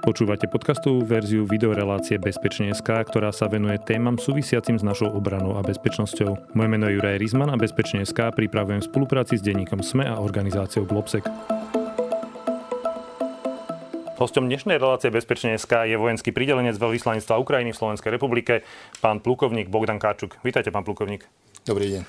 Počúvate podcastovú verziu videorelácie Bezpečne.sk, ktorá sa venuje témam súvisiacim s našou obranou a bezpečnosťou. Moje meno je Juraj Rizman a Bezpečne.sk pripravujem v spolupráci s denníkom SME a organizáciou Globsec. Hostom dnešnej relácie Bezpečne.sk je vojenský pridelenec veľvyslanectva Ukrajiny v Slovenskej republike, pán plukovník Bogdan Káčuk. Vítajte, pán plukovník. Dobrý deň.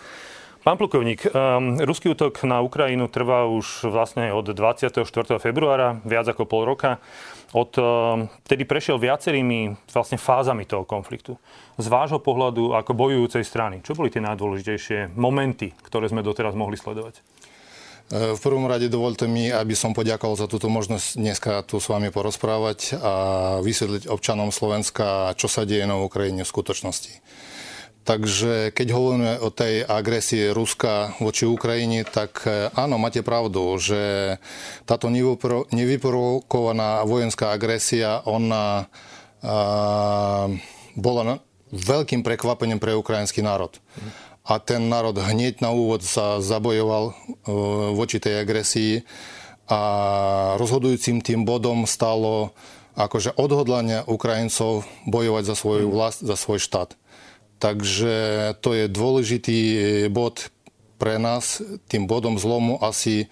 Pán plukovník, um, ruský útok na Ukrajinu trvá už vlastne od 24. februára, viac ako pol roka. Od, um, prešiel viacerými vlastne fázami toho konfliktu. Z vášho pohľadu ako bojujúcej strany, čo boli tie najdôležitejšie momenty, ktoré sme doteraz mohli sledovať? E, v prvom rade dovolte mi, aby som poďakoval za túto možnosť dneska tu s vami porozprávať a vysvetliť občanom Slovenska, čo sa deje na Ukrajine v skutočnosti. Takže keď hovoríme o tej agresii Ruska voči Ukrajine, tak e, áno, máte pravdu, že táto nevyprovokovaná vojenská agresia, ona a, bola veľkým prekvapením pre ukrajinský národ. A ten národ hneď na úvod sa zabojoval e, voči tej agresii a rozhodujúcim tým bodom stalo akože odhodlanie Ukrajincov bojovať za svoju vlast, za svoj štát. Takže to je dôležitý bod pre nás. Tým bodom zlomu asi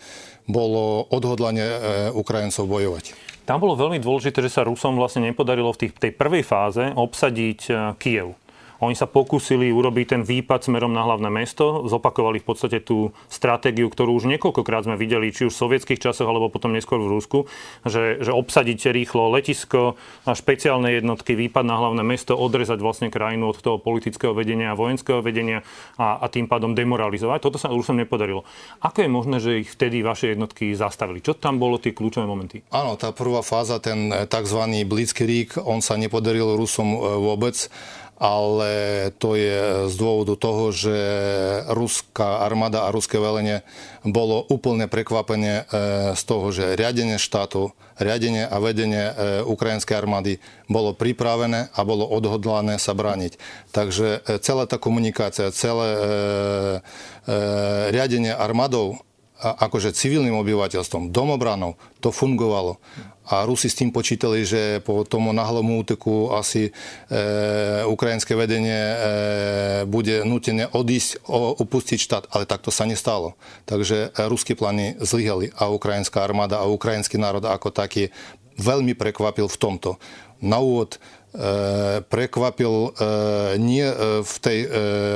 bolo odhodlanie e, Ukrajincov bojovať. Tam bolo veľmi dôležité, že sa Rusom vlastne nepodarilo v tej prvej fáze obsadiť e, Kiev. Oni sa pokúsili urobiť ten výpad smerom na hlavné mesto, zopakovali v podstate tú stratégiu, ktorú už niekoľkokrát sme videli, či už v sovietských časoch, alebo potom neskôr v Rusku, že, že obsadiť rýchlo letisko, a špeciálne jednotky, výpad na hlavné mesto, odrezať vlastne krajinu od toho politického vedenia a vojenského vedenia a, a tým pádom demoralizovať. Toto sa už som nepodarilo. Ako je možné, že ich vtedy vaše jednotky zastavili? Čo tam bolo tie kľúčové momenty? Áno, tá prvá fáza, ten tzv. Blitzkrieg, on sa nepodaril Rusom e, vôbec ale to je z dôvodu toho, že ruská armáda a ruské velenie bolo úplne prekvapené e, z toho, že riadenie štátu, riadenie a vedenie e, ukrajinskej armády bolo pripravené a bolo odhodlané sa brániť. Takže e, celá tá komunikácia, celé riadenie armádou akože civilným obyvateľstvom, domobranou, to fungovalo a Rusi s tým počítali, že po tomu nahlom úteku asi e, ukrajinské vedenie e, bude nutené odísť, o, opustiť štát, ale takto sa nestalo. Takže ruské plány zlyhali a ukrajinská armáda a ukrajinský národ ako taký veľmi prekvapil v tomto. Na úvod e, prekvapil e, nie e, v tej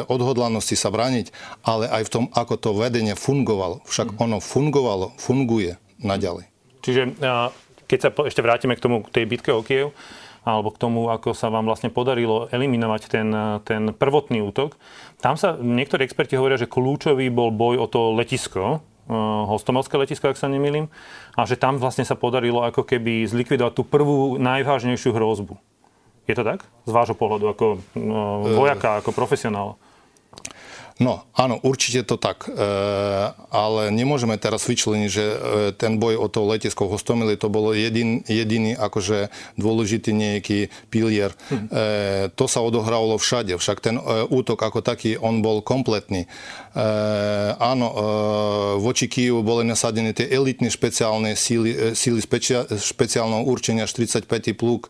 odhodlanosti sa brániť, ale aj v tom, ako to vedenie fungovalo. Však mhm. ono fungovalo, funguje naďalej. Čiže keď sa ešte vrátime k tomu, k tej bitke o Kiev, alebo k tomu, ako sa vám vlastne podarilo eliminovať ten, ten prvotný útok. Tam sa niektorí experti hovoria, že kľúčový bol boj o to letisko, eh, hostomelské letisko, ak sa nemýlim, a že tam vlastne sa podarilo ako keby zlikvidovať tú prvú najvážnejšiu hrozbu. Je to tak? Z vášho pohľadu, ako eh, vojaka, ako profesionála? No, áno, určite to tak. E, ale nemôžeme teraz vyčleniť, že e, ten boj o to letisko v Hostomili to bolo jedin, jediný akože dôležitý nejaký pilier. Hm. E, to sa odohrávalo všade, však ten útok ako taký, on bol kompletný. Áno, voči Kijevu boli nasadené tie elitné špeciálne síly, síly špeciálneho určenia 45. pluk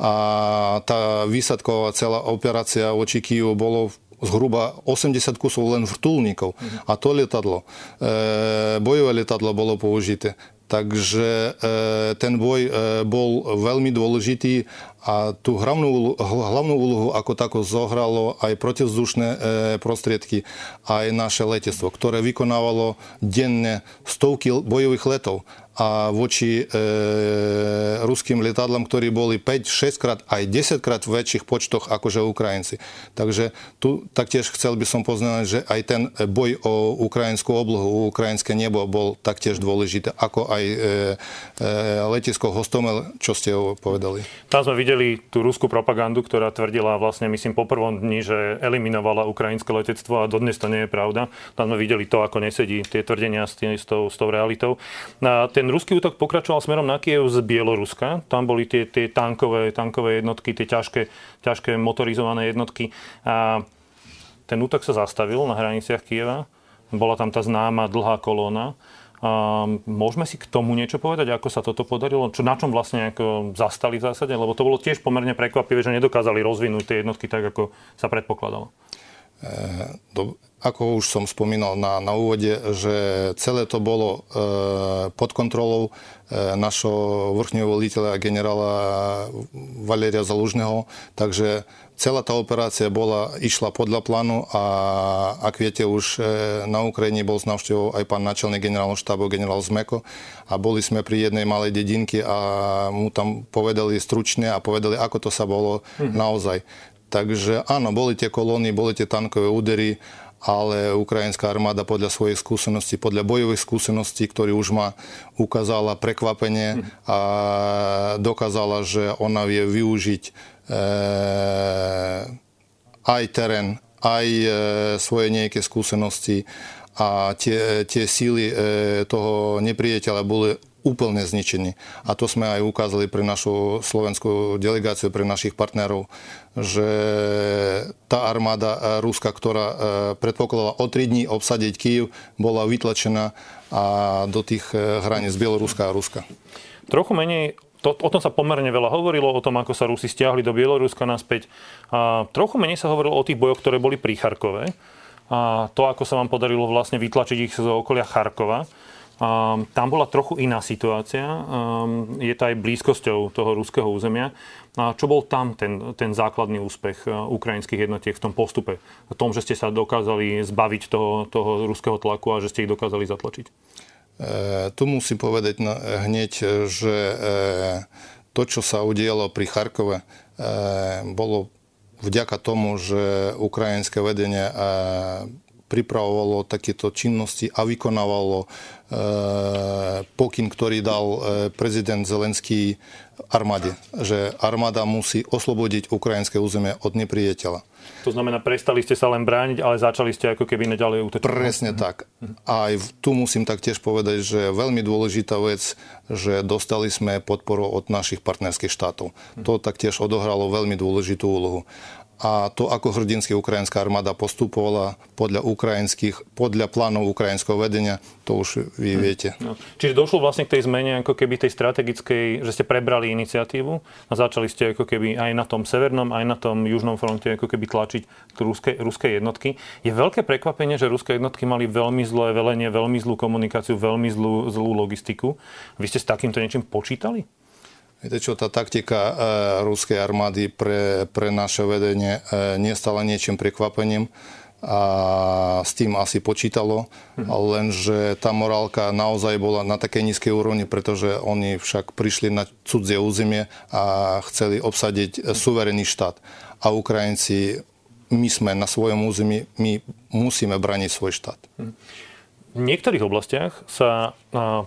a tá výsadková celá operácia voči Kijevu bolo zhruba 80 kusov len vrtulníkov. A to lietadlo, e, bojové lietadlo bolo použité. Takže e, ten boj e, bol veľmi dôležitý a tú hlavnú, hlavnú úlohu ako tako zohralo aj protivzdušné prostriedky, aj naše letectvo, ktoré vykonávalo denne stovky bojových letov a voči e, ruským lietadlám, ktorí boli 5-6 krát, aj 10 krát v väčších počtoch akože Ukrajinci. Takže tu taktiež chcel by som poznať, že aj ten boj o ukrajinskú oblohu, o ukrajinské nebo bol taktiež dôležité, ako aj e, e, letisko Hostomel, čo ste povedali. Tam sme videli tú ruskú propagandu, ktorá tvrdila vlastne, myslím, po prvom dni, že eliminovala ukrajinské letectvo a dodnes to nie je pravda. Tam sme videli to, ako nesedí tie tvrdenia s, tým, s, tou, s tou realitou. A ten ruský útok pokračoval smerom na Kiev z Bieloruska. Tam boli tie, tie tankové, tankové jednotky, tie ťažké, ťažké motorizované jednotky. A ten útok sa zastavil na hraniciach Kieva. Bola tam tá známa dlhá kolóna. Um, môžeme si k tomu niečo povedať, ako sa toto podarilo? Čo, na čom vlastne ako zastali v zásade? Lebo to bolo tiež pomerne prekvapivé, že nedokázali rozvinúť tie jednotky tak, ako sa predpokladalo. E, do, ako už som spomínal na, na úvode, že celé to bolo e, pod kontrolou e, našho vrchného veliteľa generála Valéria Zalužného, takže celá tá operácia bola, išla podľa plánu a ak viete, už e, na Ukrajine bol s návštevou aj pán načelník generálneho štábu, generál Zmeko a boli sme pri jednej malej dedinke a mu tam povedali stručne a povedali, ako to sa bolo mm-hmm. naozaj. Takže áno, boli tie kolóny, boli tie tankové údery, ale ukrajinská armáda podľa svojej skúsenosti, podľa bojových skúseností, ktorý už ma ukázala prekvapenie a dokázala, že ona vie využiť Eh, aj terén, aj eh, svoje nejaké skúsenosti a tie, tie síly eh, toho nepriateľa boli úplne zničení. A to sme aj ukázali pre našu slovenskú delegáciu, pre našich partnerov, že tá armáda Ruska, ktorá predpokladala o 3 dní obsadiť Kiev, bola vytlačená a do tých hraníc Bieloruska a Ruska. Trochu menej to, o tom sa pomerne veľa hovorilo, o tom, ako sa Rusi stiahli do Bieloruska naspäť. A trochu menej sa hovorilo o tých bojoch, ktoré boli pri Charkove. A to, ako sa vám podarilo vlastne vytlačiť ich zo okolia Charkova. Um, tam bola trochu iná situácia. Um, je to aj blízkosťou toho ruského územia. A čo bol tam ten, ten základný úspech uh, ukrajinských jednotiek v tom postupe? V tom, že ste sa dokázali zbaviť toho, toho ruského tlaku a že ste ich dokázali zatlačiť? E, tu musím povedať hneď, že e, to, čo sa udialo pri Charkove, e, bolo vďaka tomu, že ukrajinské vedenie pripravovalo takéto činnosti a vykonávalo pokyn, ktorý dal prezident Zelenský armáde, že armáda musí oslobodiť ukrajinské územie od nepriateľa. To znamená, prestali ste sa len brániť, ale začali ste ako keby neďalej útočiť. Presne tak. A aj tu musím taktiež povedať, že veľmi dôležitá vec, že dostali sme podporu od našich partnerských štátov. To taktiež odohralo veľmi dôležitú úlohu a to, ako hrdinsky ukrajinská armáda postupovala podľa, ukrajinských, podľa plánov ukrajinského vedenia, to už vy hm. viete. No. Čiže došlo vlastne k tej zmene ako keby tej strategickej, že ste prebrali iniciatívu a začali ste ako keby aj na tom severnom, aj na tom južnom fronte ako keby tlačiť ruské, ruské jednotky. Je veľké prekvapenie, že ruské jednotky mali veľmi zlé velenie, veľmi zlú komunikáciu, veľmi zlú, zlú logistiku. Vy ste s takýmto niečím počítali? Viete čo, tá taktika e, ruskej armády pre, pre naše vedenie e, nestala niečím prekvapením a s tým asi počítalo, mhm. lenže tá morálka naozaj bola na takej nízkej úrovni, pretože oni však prišli na cudzie územie a chceli obsadiť suverénny štát. A Ukrajinci, my sme na svojom území, my musíme braniť svoj štát. Mhm. V niektorých oblastiach sa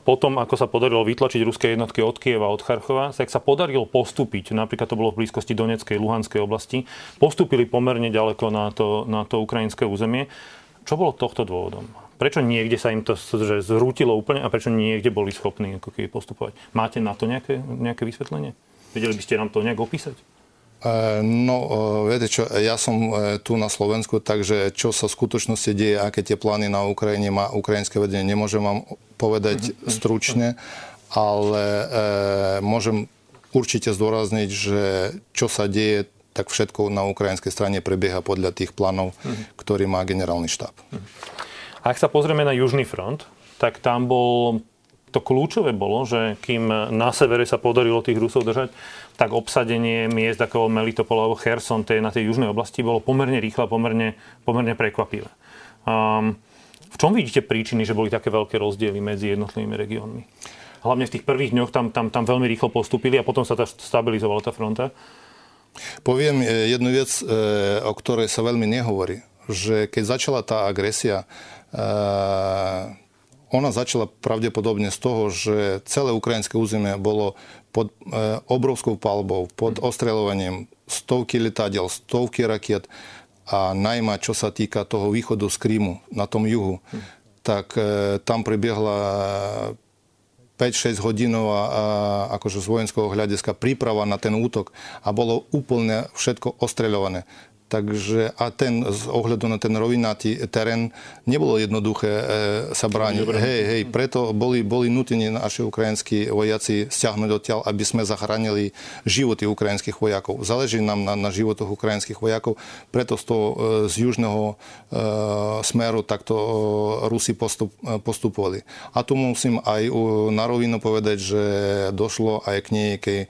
potom, ako sa podarilo vytlačiť ruské jednotky od Kieva, od Charchova, tak sa podarilo postúpiť, napríklad to bolo v blízkosti Donetskej, Luhanskej oblasti, postúpili pomerne ďaleko na to, na to ukrajinské územie. Čo bolo tohto dôvodom? Prečo niekde sa im to že zrútilo úplne a prečo niekde boli schopní ako postupovať? Máte na to nejaké, nejaké vysvetlenie? Vedeli by ste nám to nejak opísať? E, no, e, viete čo, ja som e, tu na Slovensku, takže čo sa v skutočnosti deje, aké tie plány na Ukrajine má ukrajinské vedenie, nemôžem vám povedať mm-hmm. stručne, ale e, môžem určite zdôrazniť, že čo sa deje, tak všetko na ukrajinskej strane prebieha podľa tých plánov, mm-hmm. ktorý má generálny štáb. Mm-hmm. Ak sa pozrieme na južný front, tak tam bol to kľúčové bolo, že kým na severe sa podarilo tých Rusov držať, tak obsadenie miest ako Melitopol alebo Kherson, tej, na tej južnej oblasti, bolo pomerne rýchle a pomerne, pomerne prekvapivé. Um, v čom vidíte príčiny, že boli také veľké rozdiely medzi jednotlivými regiónmi? Hlavne v tých prvých dňoch tam, tam, tam veľmi rýchlo postupili a potom sa tá stabilizovala tá fronta. Poviem e, jednu vec, e, o ktorej sa veľmi nehovorí. Že keď začala tá agresia, e, ona začala pravdepodobne z toho, že celé ukrajinské územie bolo pod e, obrovskou palbou, pod mhm. ostreľovaním stovky letadiel, stovky raket a najmä čo sa týka toho východu z Krímu na tom juhu, mhm. tak e, tam prebiehla 5-6 hodinová akože z vojenského hľadiska príprava na ten útok a bolo úplne všetko ostreľované takže a ten z ohľadu na ten rovinatý terén nebolo jednoduché e, sa brániť. Hej, hej, preto boli, boli nutení naši ukrajinskí vojaci stiahnuť odtiaľ, aby sme zachránili životy ukrajinských vojakov. Záleží nám na, na životoch ukrajinských vojakov, preto z, toho, e, z južného e, smeru takto e, Rusi postup, e, postupovali. A tu musím aj na rovinu povedať, že došlo aj k nejakej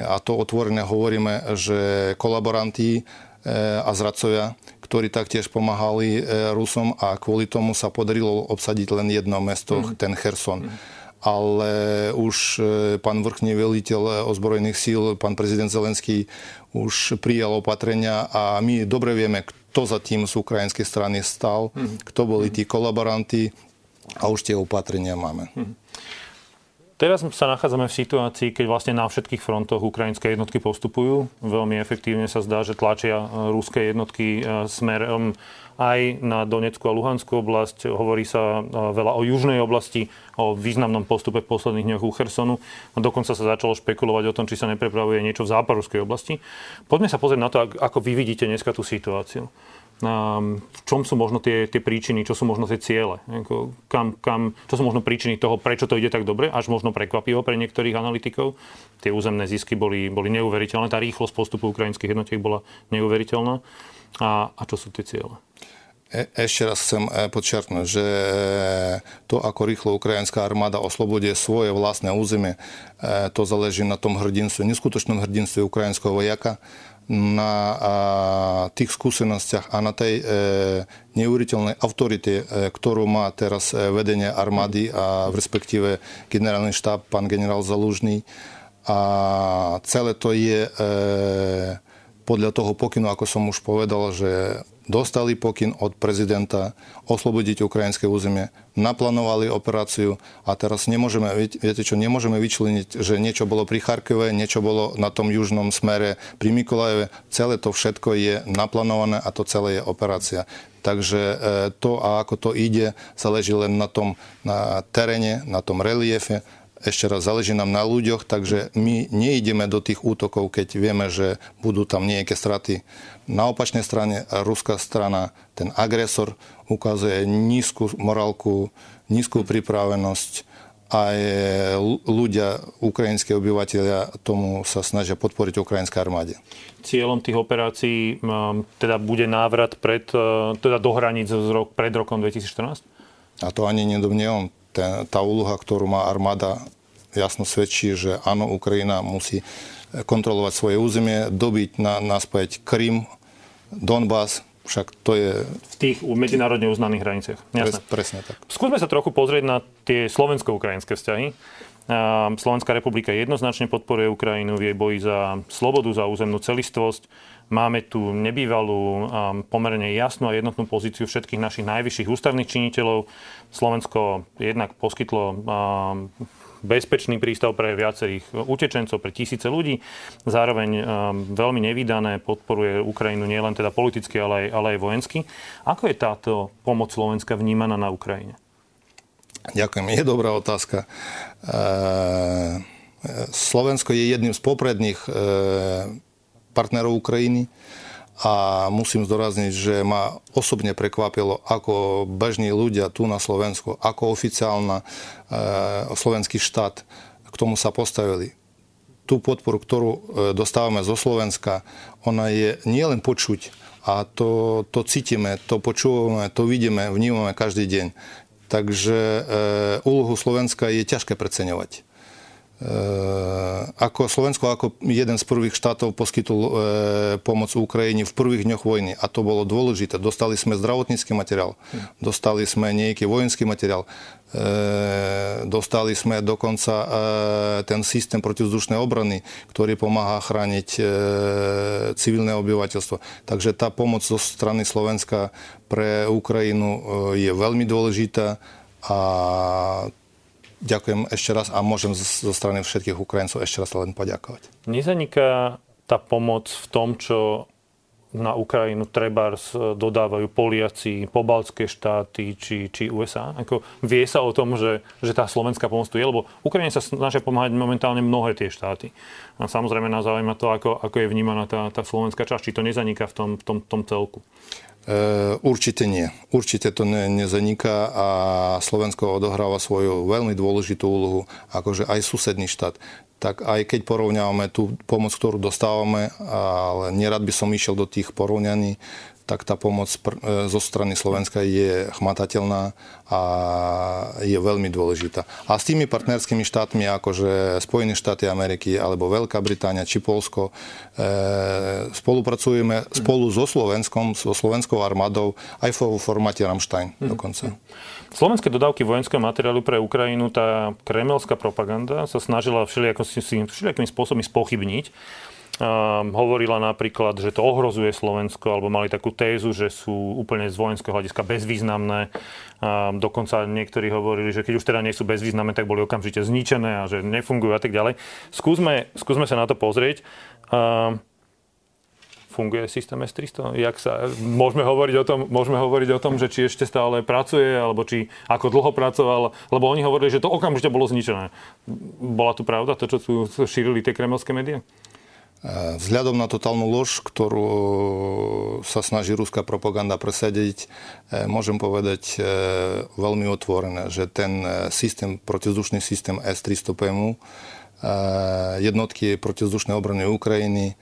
a to otvorene hovoríme, že kolaboranti a zradcovia, ktorí taktiež pomáhali Rusom a kvôli tomu sa podarilo obsadiť len jedno mesto, mm. ten Kherson. Mm. Ale už pán vrchný veliteľ ozbrojených síl, pán prezident Zelenský už prijal opatrenia a my dobre vieme, kto za tým z ukrajinskej strany stal, mm. kto boli tí kolaboranti a už tie opatrenia máme. Mm. Teraz sa nachádzame v situácii, keď vlastne na všetkých frontoch ukrajinské jednotky postupujú. Veľmi efektívne sa zdá, že tlačia e, ruské jednotky e, smerom aj na Donetskú a Luhanskú oblasť. Hovorí sa e, veľa o južnej oblasti, o významnom postupe v posledných dňoch u Chersonu. Dokonca sa začalo špekulovať o tom, či sa neprepravuje niečo v záporovskej oblasti. Poďme sa pozrieť na to, ako vy vidíte dneska tú situáciu v čom sú možno tie, tie príčiny, čo sú možno tie ciele, kam, kam, čo sú možno príčiny toho, prečo to ide tak dobre, až možno prekvapivo pre niektorých analytikov. Tie územné zisky boli, boli neuveriteľné, tá rýchlosť postupu ukrajinských jednotiek bola neuveriteľná. A, a čo sú tie ciele? E, ešte raz chcem e, podčiarknúť, že e, to, ako rýchlo ukrajinská armáda oslobodí svoje vlastné územie, to záleží na tom hrdinstve, neskutočnom hrdinstve ukrajinského vojaka, na tých skúsenostiach a na tej e, neuveriteľnej autorite, e, ktorú má teraz e, vedenie armády a v respektíve generálny štáb, pán generál Zalužný. A celé to je podľa toho pokynu, ako som už povedal, že dostali pokyn od prezidenta oslobodiť ukrajinské územie, naplánovali operáciu a teraz nemôžeme, viete čo, nemôžeme vyčleniť, že niečo bolo pri Charkove, niečo bolo na tom južnom smere pri Mikolajeve. Celé to všetko je naplánované a to celé je operácia. Takže e, to, a ako to ide, záleží len na tom na teréne, na tom reliefe, ešte raz, záleží nám na ľuďoch, takže my neideme do tých útokov, keď vieme, že budú tam nejaké straty. Na opačnej strane ruská strana, ten agresor ukazuje nízku morálku, nízku pripravenosť a ľudia, ukrajinské obyvateľia tomu sa snažia podporiť ukrajinské armáde. Cieľom tých operácií teda bude návrat pred, uh, teda do hraníc pred rokom 2014? A to ani nedomnievam tá úloha, ktorú má armáda, jasno svedčí, že áno, Ukrajina musí kontrolovať svoje územie, dobiť na, naspäť Krym, Donbass, však to je... V tých medzinárodne uznaných hraniciach. Jasné. presne tak. Skúsme sa trochu pozrieť na tie slovensko-ukrajinské vzťahy. Slovenská republika jednoznačne podporuje Ukrajinu v jej boji za slobodu, za územnú celistvosť. Máme tu nebývalú, pomerne jasnú a jednotnú pozíciu všetkých našich najvyšších ústavných činiteľov. Slovensko jednak poskytlo bezpečný prístav pre viacerých utečencov, pre tisíce ľudí. Zároveň veľmi nevydané podporuje Ukrajinu nielen teda politicky, ale aj, ale aj vojensky. Ako je táto pomoc Slovenska vnímaná na Ukrajine? Ďakujem, je dobrá otázka. Slovensko je jedným z popredných partnerov Ukrajiny a musím zdorazniť, že ma osobne prekvapilo, ako bežní ľudia tu na Slovensku, ako oficiálna e, slovenský štát k tomu sa postavili. Tú podporu, ktorú e, dostávame zo Slovenska, ona je nielen počuť, a to, to cítime, to počúvame, to vidíme, vnímame každý deň. Takže e, úlohu Slovenska je ťažké preceňovať. Eh, ako Slovensko ako jeden z prvých štátov poskytol e, pomoc Ukrajine v prvých dňoch vojny a to bolo dôležité. Dostali sme zdravotnícky materiál, dostali sme nejaký vojenský materiál, e, dostali sme dokonca e, ten systém protivzdušnej obrany, ktorý pomáha chrániť e, civilné obyvateľstvo. Takže tá pomoc zo strany Slovenska pre Ukrajinu je veľmi dôležitá a ďakujem ešte raz a môžem zo strany všetkých Ukrajincov ešte raz len poďakovať. Nezaniká tá pomoc v tom, čo na Ukrajinu trebárs dodávajú Poliaci, pobaltské štáty či, či USA? Ako vie sa o tom, že, že tá slovenská pomoc tu je? Lebo Ukrajine sa snažia pomáhať momentálne mnohé tie štáty. A samozrejme nás zaujíma to, ako, ako je vnímaná tá, tá slovenská časť. Či to nezaniká v tom, v tom, tom celku. E, určite nie. Určite to ne, nezaniká a Slovensko odohráva svoju veľmi dôležitú úlohu, akože aj susedný štát tak aj keď porovnávame tú pomoc, ktorú dostávame, ale nerad by som išiel do tých porovnaní, tak tá pomoc e, zo strany Slovenska je chmatateľná a je veľmi dôležitá. A s tými partnerskými štátmi, akože Spojené štáty Ameriky alebo Veľká Británia či Polsko, e, spolupracujeme spolu so Slovenskom, so slovenskou armádou aj vo formáte Rammstein dokonca. Slovenské dodávky vojenského materiálu pre Ukrajinu, tá kremelská propaganda sa snažila všelijakými spôsobmi spochybniť. Um, hovorila napríklad, že to ohrozuje Slovensko, alebo mali takú tézu, že sú úplne z vojenského hľadiska bezvýznamné. Um, dokonca niektorí hovorili, že keď už teda nie sú bezvýznamné, tak boli okamžite zničené a že nefungujú a tak ďalej. Skúsme, skúsme sa na to pozrieť. Um, funguje systém S300? Jak sa, môžeme, hovoriť o tom, môžeme hovoriť o tom, že či ešte stále pracuje, alebo či ako dlho pracoval, lebo oni hovorili, že to okamžite bolo zničené. Bola tu pravda, to, čo tu šírili tie kremelské médiá? Vzhľadom na totálnu lož, ktorú sa snaží ruská propaganda presadiť, e, môžem povedať e, veľmi otvorené, že ten e, systém, protizdušný systém S-300 PMU, jednotky protizdušnej obrany Ukrajiny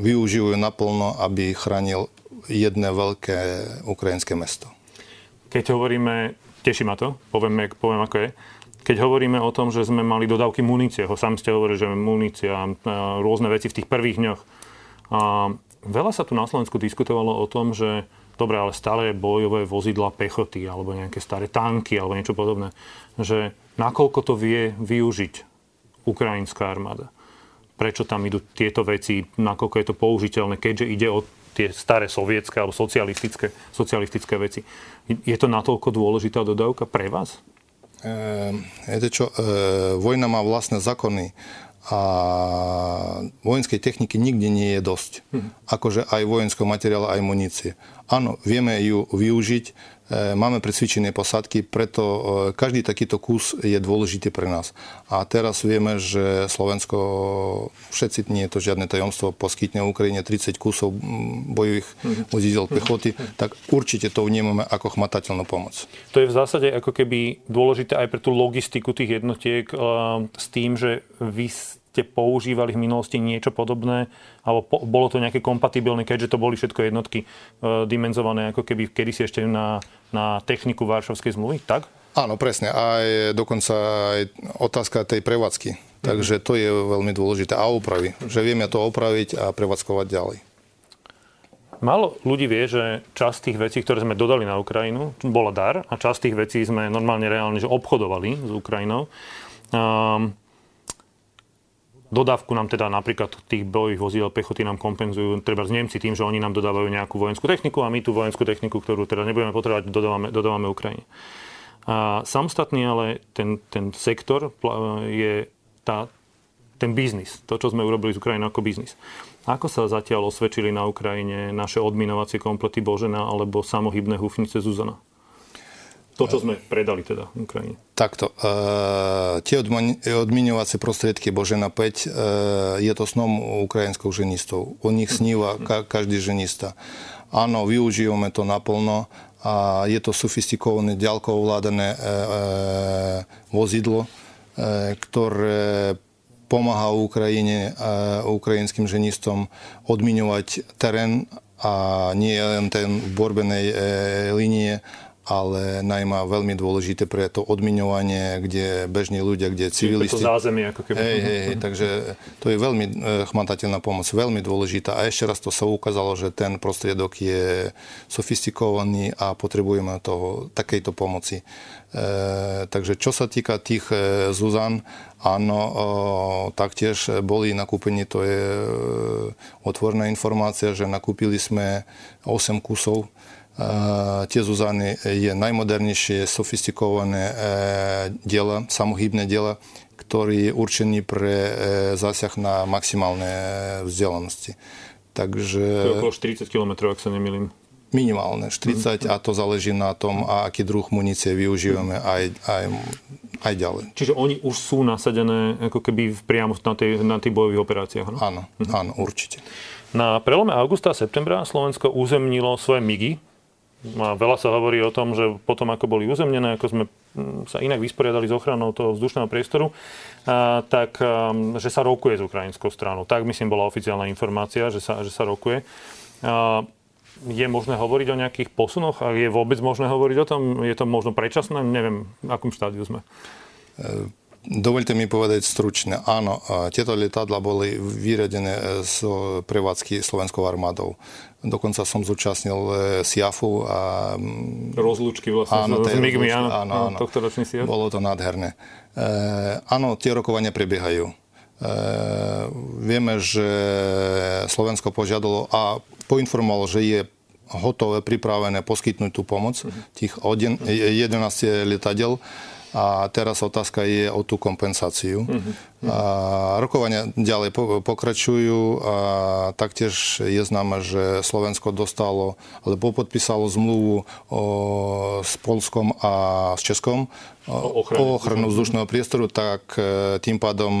využijú naplno, aby chránil jedné veľké ukrajinské mesto. Keď hovoríme, teší ma to, poviem, poviem ako je, keď hovoríme o tom, že sme mali dodávky munície, ho sám ste hovorili, že munícia, rôzne veci v tých prvých dňoch. A veľa sa tu na Slovensku diskutovalo o tom, že dobre, ale staré bojové vozidla pechoty alebo nejaké staré tanky alebo niečo podobné, že nakoľko to vie využiť ukrajinská armáda prečo tam idú tieto veci, nakoľko je to použiteľné, keďže ide o tie staré sovietské alebo socialistické, socialistické veci. Je to natoľko dôležitá dodávka pre vás? Čo, e, vojna má vlastné zákony a vojenskej techniky nikdy nie je dosť. Hm. Akože aj vojenského materiálu, aj munície. Áno, vieme ju využiť, E, máme presvičené posádky, preto e, každý takýto kus je dôležitý pre nás. A teraz vieme, že Slovensko, všetci, nie je to žiadne tajomstvo, poskytne Ukrajine 30 kusov bojových vozidel pechoty, tak určite to vnímame ako chmatateľnú pomoc. To je v zásade ako keby dôležité aj pre tú logistiku tých jednotiek e, s tým, že vy ste používali v minulosti niečo podobné, alebo po, bolo to nejaké kompatibilné, keďže to boli všetko jednotky e, dimenzované ako keby kedysi ešte na, na techniku Varšavskej zmluvy, tak? Áno, presne. Aj dokonca aj otázka tej prevádzky. Takže to je veľmi dôležité. A opravy. Že vieme to opraviť a prevádzkovať ďalej. Málo ľudí vie, že časť tých vecí, ktoré sme dodali na Ukrajinu, bola dar a časť tých vecí sme normálne reálne že obchodovali s Ukrajinou. Um, Dodávku nám teda napríklad tých bojových vozidel pechoty nám kompenzujú treba z Nemci tým, že oni nám dodávajú nejakú vojenskú techniku a my tú vojenskú techniku, ktorú teda nebudeme potrebovať, dodávame, dodávame Ukrajine. A samostatný ale ten, ten sektor je tá, ten biznis, to, čo sme urobili z Ukrajiny ako biznis. Ako sa zatiaľ osvedčili na Ukrajine naše odminovacie komplety Božena alebo samohybné hufnice Zuzana? To, čo sme predali teda Ukrajine. Takto. E, tie odminovacie prostriedky Božena 5 e, je to snom ukrajinských ženistov. O nich sníva ka, každý ženista. Áno, využívame to naplno a je to sofistikované, ďalko ovládané e, e, vozidlo, e, ktoré pomáha Ukrajine, e, ukrajinským ženistom odmiňovať terén a nie len ten v borbenej e, línie, ale najmä veľmi dôležité pre to odmiňovanie, kde bežní ľudia, kde civilisti... To zázemie ako keby. Hej, hej, hej, takže to je veľmi e, chmatateľná pomoc, veľmi dôležitá. A ešte raz to sa ukázalo, že ten prostriedok je sofistikovaný a potrebujeme toho, takejto pomoci. E, takže čo sa týka tých e, Zuzan, áno, e, taktiež boli nakúpení, to je e, otvorná informácia, že nakúpili sme 8 kusov Tie Zuzany je najmodernejšie, sofistikované diela, samohybné diela, ktorý je určený pre zásah na maximálne vzdelanosti. Takže... To je okolo 40 km, ak sa nemýlim. Minimálne 40 mm. a to záleží na tom, a aký druh munície využívame aj, aj, aj ďalej. Čiže oni už sú nasadené ako keby priamo na, tej, na tých bojových operáciách, no? Áno, mm. áno, určite. Na prelome augusta a septembra Slovensko uzemnilo svoje MIGy. Veľa sa hovorí o tom, že potom, ako boli uzemnené, ako sme mm, sa inak vysporiadali s ochranou toho vzdušného priestoru, tak a, že sa rokuje s ukrajinskou stranou. Tak, myslím, bola oficiálna informácia, že sa, že sa rokuje. Je možné hovoriť o nejakých posunoch? A je vôbec možné hovoriť o tom? Je to možno predčasné? Neviem, v akom štádiu sme. E, dovolte mi povedať stručne. Áno, tieto lietadla boli vyradené z prevádzky slovenskou armádou. Dokonca som zúčastnil e, SIAFu a... Rozlúčky vlastne áno, s MIGmi, áno, áno, áno. Tohto ročný SIAF. Bolo to nádherné. E, áno, tie rokovania prebiehajú. E, vieme, že Slovensko požiadalo a poinformovalo, že je hotové, pripravené poskytnúť tú pomoc, tých 11 lietadiel. A teraz otázka je o tú kompensáciu. A rokovania ďalej pokračujú a taktiež je známe, že Slovensko dostalo alebo podpísalo zmluvu o, s Polskom a s Českom o ochranu, vzdušného priestoru, tak e, tým pádom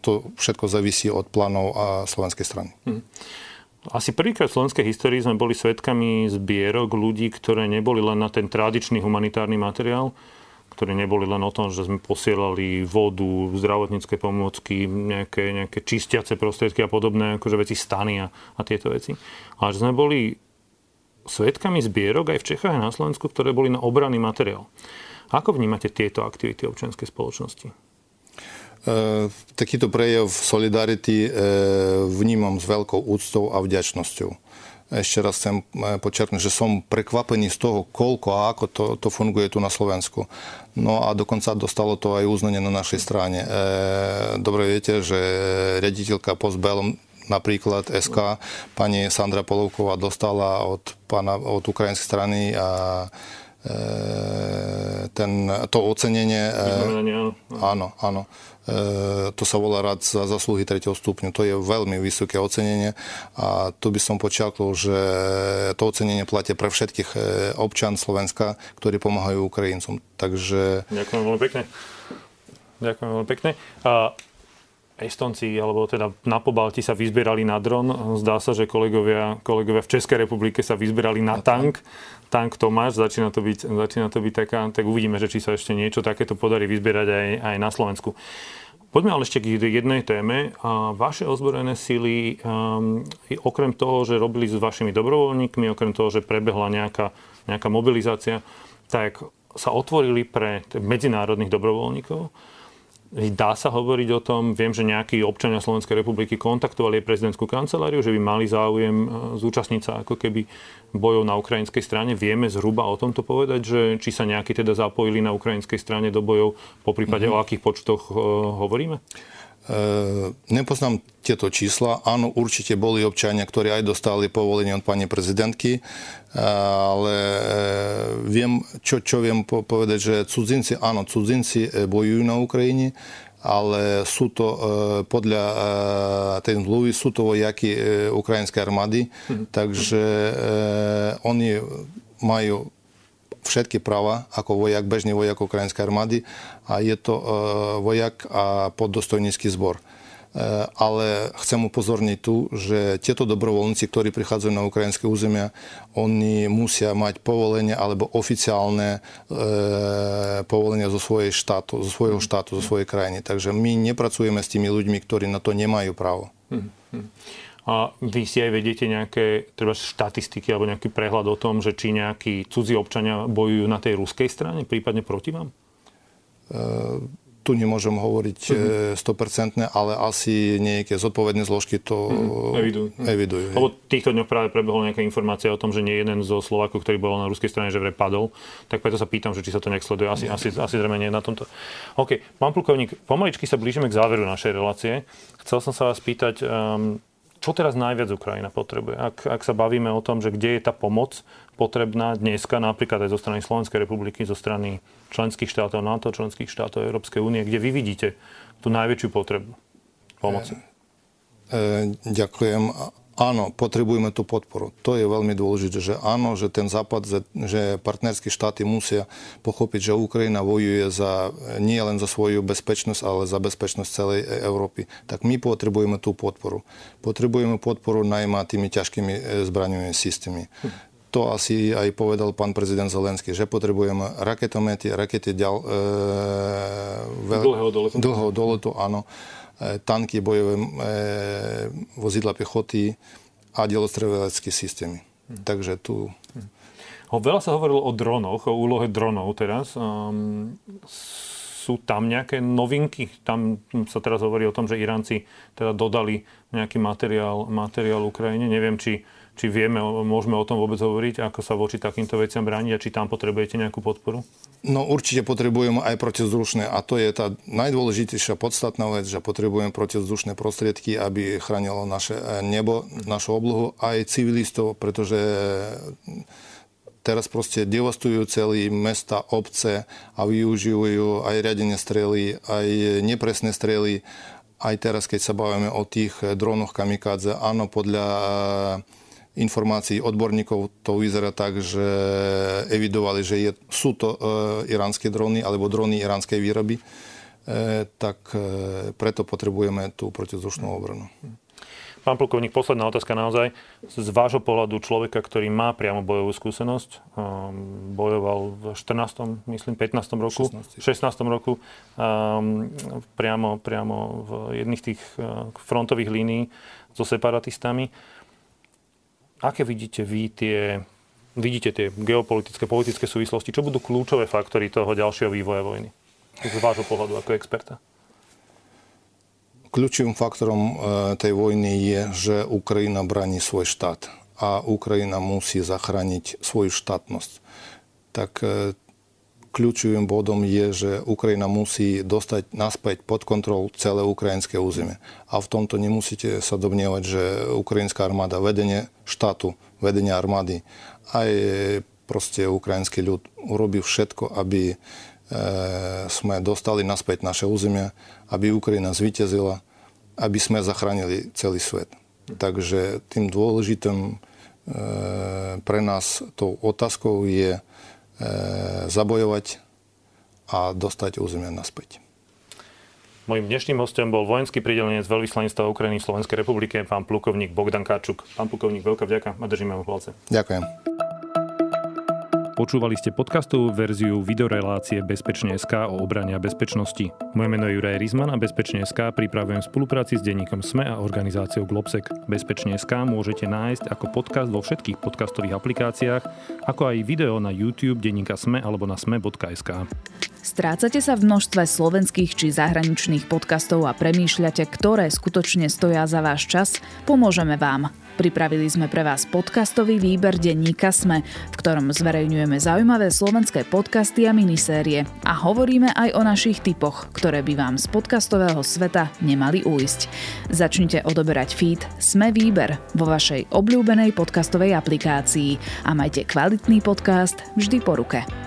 to všetko závisí od plánov a slovenskej strany. Mhm. Asi prvýkrát v slovenskej histórii sme boli svetkami zbierok ľudí, ktoré neboli len na ten tradičný humanitárny materiál, ktoré neboli len o tom, že sme posielali vodu, zdravotnícke pomôcky, nejaké, nejaké čistiace prostriedky a podobné, akože veci stany a, a tieto veci. Ale že sme boli svetkami zbierok aj v Čechách a na Slovensku, ktoré boli na obranný materiál. Ako vnímate tieto aktivity občianskej spoločnosti? E, takýto prejav solidarity e, vnímam s veľkou úctou a vďačnosťou. Ešte raz chcem e, počerknúť, že som prekvapený z toho, koľko a ako to, to funguje tu na Slovensku. No a dokonca dostalo to aj uznanie na našej strane. Dobre viete, že riaditeľka Postbellum napríklad SK, pani Sandra Polovková dostala od, pána, od ukrajinskej strany a ten, to ocenenie. Áno, áno. E, to sa volá rad za zasluhy 3. stupňu. To je veľmi vysoké ocenenie a tu by som počiakol, že to ocenenie platia pre všetkých e, občan Slovenska, ktorí pomáhajú Ukrajincom. Takže... Ďakujem veľmi pekne. Ďakujem veľmi pekne. A Estonci, alebo teda na Pobalti sa vyzbierali na dron. Zdá sa, že kolegovia, kolegovia v Českej republike sa vyzbierali na tank. Tank Tomáš, začína to byť, začína to byť taká, tak uvidíme, že či sa ešte niečo takéto podarí vyzbierať aj, aj na Slovensku. Poďme ale ešte k jednej téme. Vaše ozbrojené síly, um, okrem toho, že robili s vašimi dobrovoľníkmi, okrem toho, že prebehla nejaká, nejaká mobilizácia, tak sa otvorili pre medzinárodných dobrovoľníkov. Dá sa hovoriť o tom, viem, že nejakí občania Slovenskej republiky kontaktovali prezidentskú kanceláriu, že by mali záujem e, zúčastniť sa ako keby bojov na ukrajinskej strane. Vieme zhruba o tomto povedať, že či sa nejakí teda zapojili na ukrajinskej strane do bojov, po prípade mm-hmm. o akých počtoch uh, hovoríme? E, nepoznám tieto čísla. Áno, určite boli občania, ktorí aj dostali povolenie od pani prezidentky, e, ale e, viem, čo, čo viem povedať, že cudzinci, áno, cudzinci bojujú na Ukrajine, ale sú to podľa tej zmluvy, sú to vojaki ukrajinskej armády, mm. takže oni majú všetky práva ako vojak, bežný vojak ukrajinskej armády a je to e, vojak a poddostojnícky zbor. E, ale chcem upozorniť tu, že tieto dobrovoľníci, ktorí prichádzajú na ukrajinské územia, oni musia mať povolenie alebo oficiálne e, povolenie zo, svojej štátu, zo svojho štátu, zo svojej krajiny. Takže my nepracujeme s tými ľuďmi, ktorí na to nemajú právo. Hmm, hmm. A vy si aj vedete nejaké treba štatistiky alebo nejaký prehľad o tom, že či nejakí cudzí občania bojujú na tej ruskej strane, prípadne proti vám? Uh, tu nemôžem hovoriť. Mhm. 100%, ale asi nejaké zodpovedné zložky to uh-huh. evidujú. evidujú Lebo týchto dňoch práve prebehla nejaká informácia o tom, že nie jeden zo Slovákov, ktorý bol na ruskej strane, že vraj padol. Tak preto sa pýtam, že či sa to nejak sleduje. Asi, asi, asi zrejme nie na tomto. OK, pán plukovník, pomaličky sa blížime k záveru našej relácie. Chcel som sa vás pýtať, um, čo teraz najviac Ukrajina potrebuje? Ak, ak sa bavíme o tom, že kde je tá pomoc potrebná dneska, napríklad aj zo strany Slovenskej republiky, zo strany členských štátov NATO, členských štátov Európskej únie, kde vy vidíte tú najväčšiu potrebu pomoci? E, e, ďakujem. Áno, potrebujeme tú podporu. To je veľmi dôležité, že áno, že ten západ, že, že partnerské štáty musia pochopiť, že Ukrajina vojuje za, nie len za svoju bezpečnosť, ale za bezpečnosť celej Európy. Tak my potrebujeme tú podporu. Potrebujeme podporu najmä tými ťažkými e, zbraňovými systémy. To asi aj povedal pán prezident Zelenský, že potrebujeme raketomety, rakety ďal, e, veľ, dlhého doletu. Dlhého doletu, áno Tanky, bojové e, vozidla piechoty a delostrelecké systémy. Hmm. Takže tu... Ho, veľa sa hovorilo o dronoch, o úlohe dronov teraz. Um, sú tam nejaké novinky? Tam sa teraz hovorí o tom, že Iránci teda dodali nejaký materiál, materiál Ukrajine. Neviem, či či vieme, môžeme o tom vôbec hovoriť, ako sa voči takýmto veciam brániť a či tam potrebujete nejakú podporu? No určite potrebujeme aj protizdušné a to je tá najdôležitejšia podstatná vec, že potrebujeme protizdušné prostriedky, aby chránilo naše e, nebo, našu oblohu aj civilistov, pretože teraz proste devastujú celé mesta, obce a využívajú aj riadenie strely, aj nepresné strely. Aj teraz, keď sa bavíme o tých dronoch kamikádze, áno, podľa informácií odborníkov to vyzerá tak, že evidovali, že je, sú to e, iránske drony alebo drony iránskej výroby, e, tak e, preto potrebujeme tú protizdušnú obranu. Pán plukovník, posledná otázka naozaj. Z vášho pohľadu človeka, ktorý má priamo bojovú skúsenosť, um, bojoval v 14. myslím 15. roku, 16. 16. roku, um, priamo, priamo v jedných tých uh, frontových línií so separatistami. Aké vidíte vy tie, vidíte tie geopolitické, politické súvislosti? Čo budú kľúčové faktory toho ďalšieho vývoja vojny? Z vášho pohľadu ako experta. Kľúčovým faktorom e, tej vojny je, že Ukrajina bráni svoj štát a Ukrajina musí zachrániť svoju štátnosť. Tak e, kľúčovým bodom je, že Ukrajina musí dostať naspäť pod kontrolu celé ukrajinské územie. A v tomto nemusíte sa domnievať, že ukrajinská armáda, vedenie štátu, vedenie armády, aj proste ukrajinský ľud urobí všetko, aby e, sme dostali naspäť naše územie, aby Ukrajina zvíťazila, aby sme zachránili celý svet. Takže tým dôležitým e, pre nás tou otázkou je zabojovať a dostať územie naspäť. Mojím dnešným hostom bol vojenský pridelenec veľvyslanectva Ukrajiny v Slovenskej republike, pán plukovník Bogdan Káčuk. Pán plukovník, veľká vďaka a držíme mu palce. Ďakujem. Počúvali ste podcastovú verziu videorelácie Bezpečne.sk o obrane a bezpečnosti. Moje meno je Juraj Rizman a Bezpečne.sk pripravujem spolupráci s denníkom SME a organizáciou Globsec. Bezpečne.sk môžete nájsť ako podcast vo všetkých podcastových aplikáciách, ako aj video na YouTube denníka SME alebo na sme.sk. Strácate sa v množstve slovenských či zahraničných podcastov a premýšľate, ktoré skutočne stoja za váš čas? Pomôžeme vám. Pripravili sme pre vás podcastový výber denníka Sme, v ktorom zverejňujeme zaujímavé slovenské podcasty a minisérie a hovoríme aj o našich typoch, ktoré by vám z podcastového sveta nemali újsť. Začnite odoberať feed Sme výber vo vašej obľúbenej podcastovej aplikácii a majte kvalitný podcast vždy po ruke.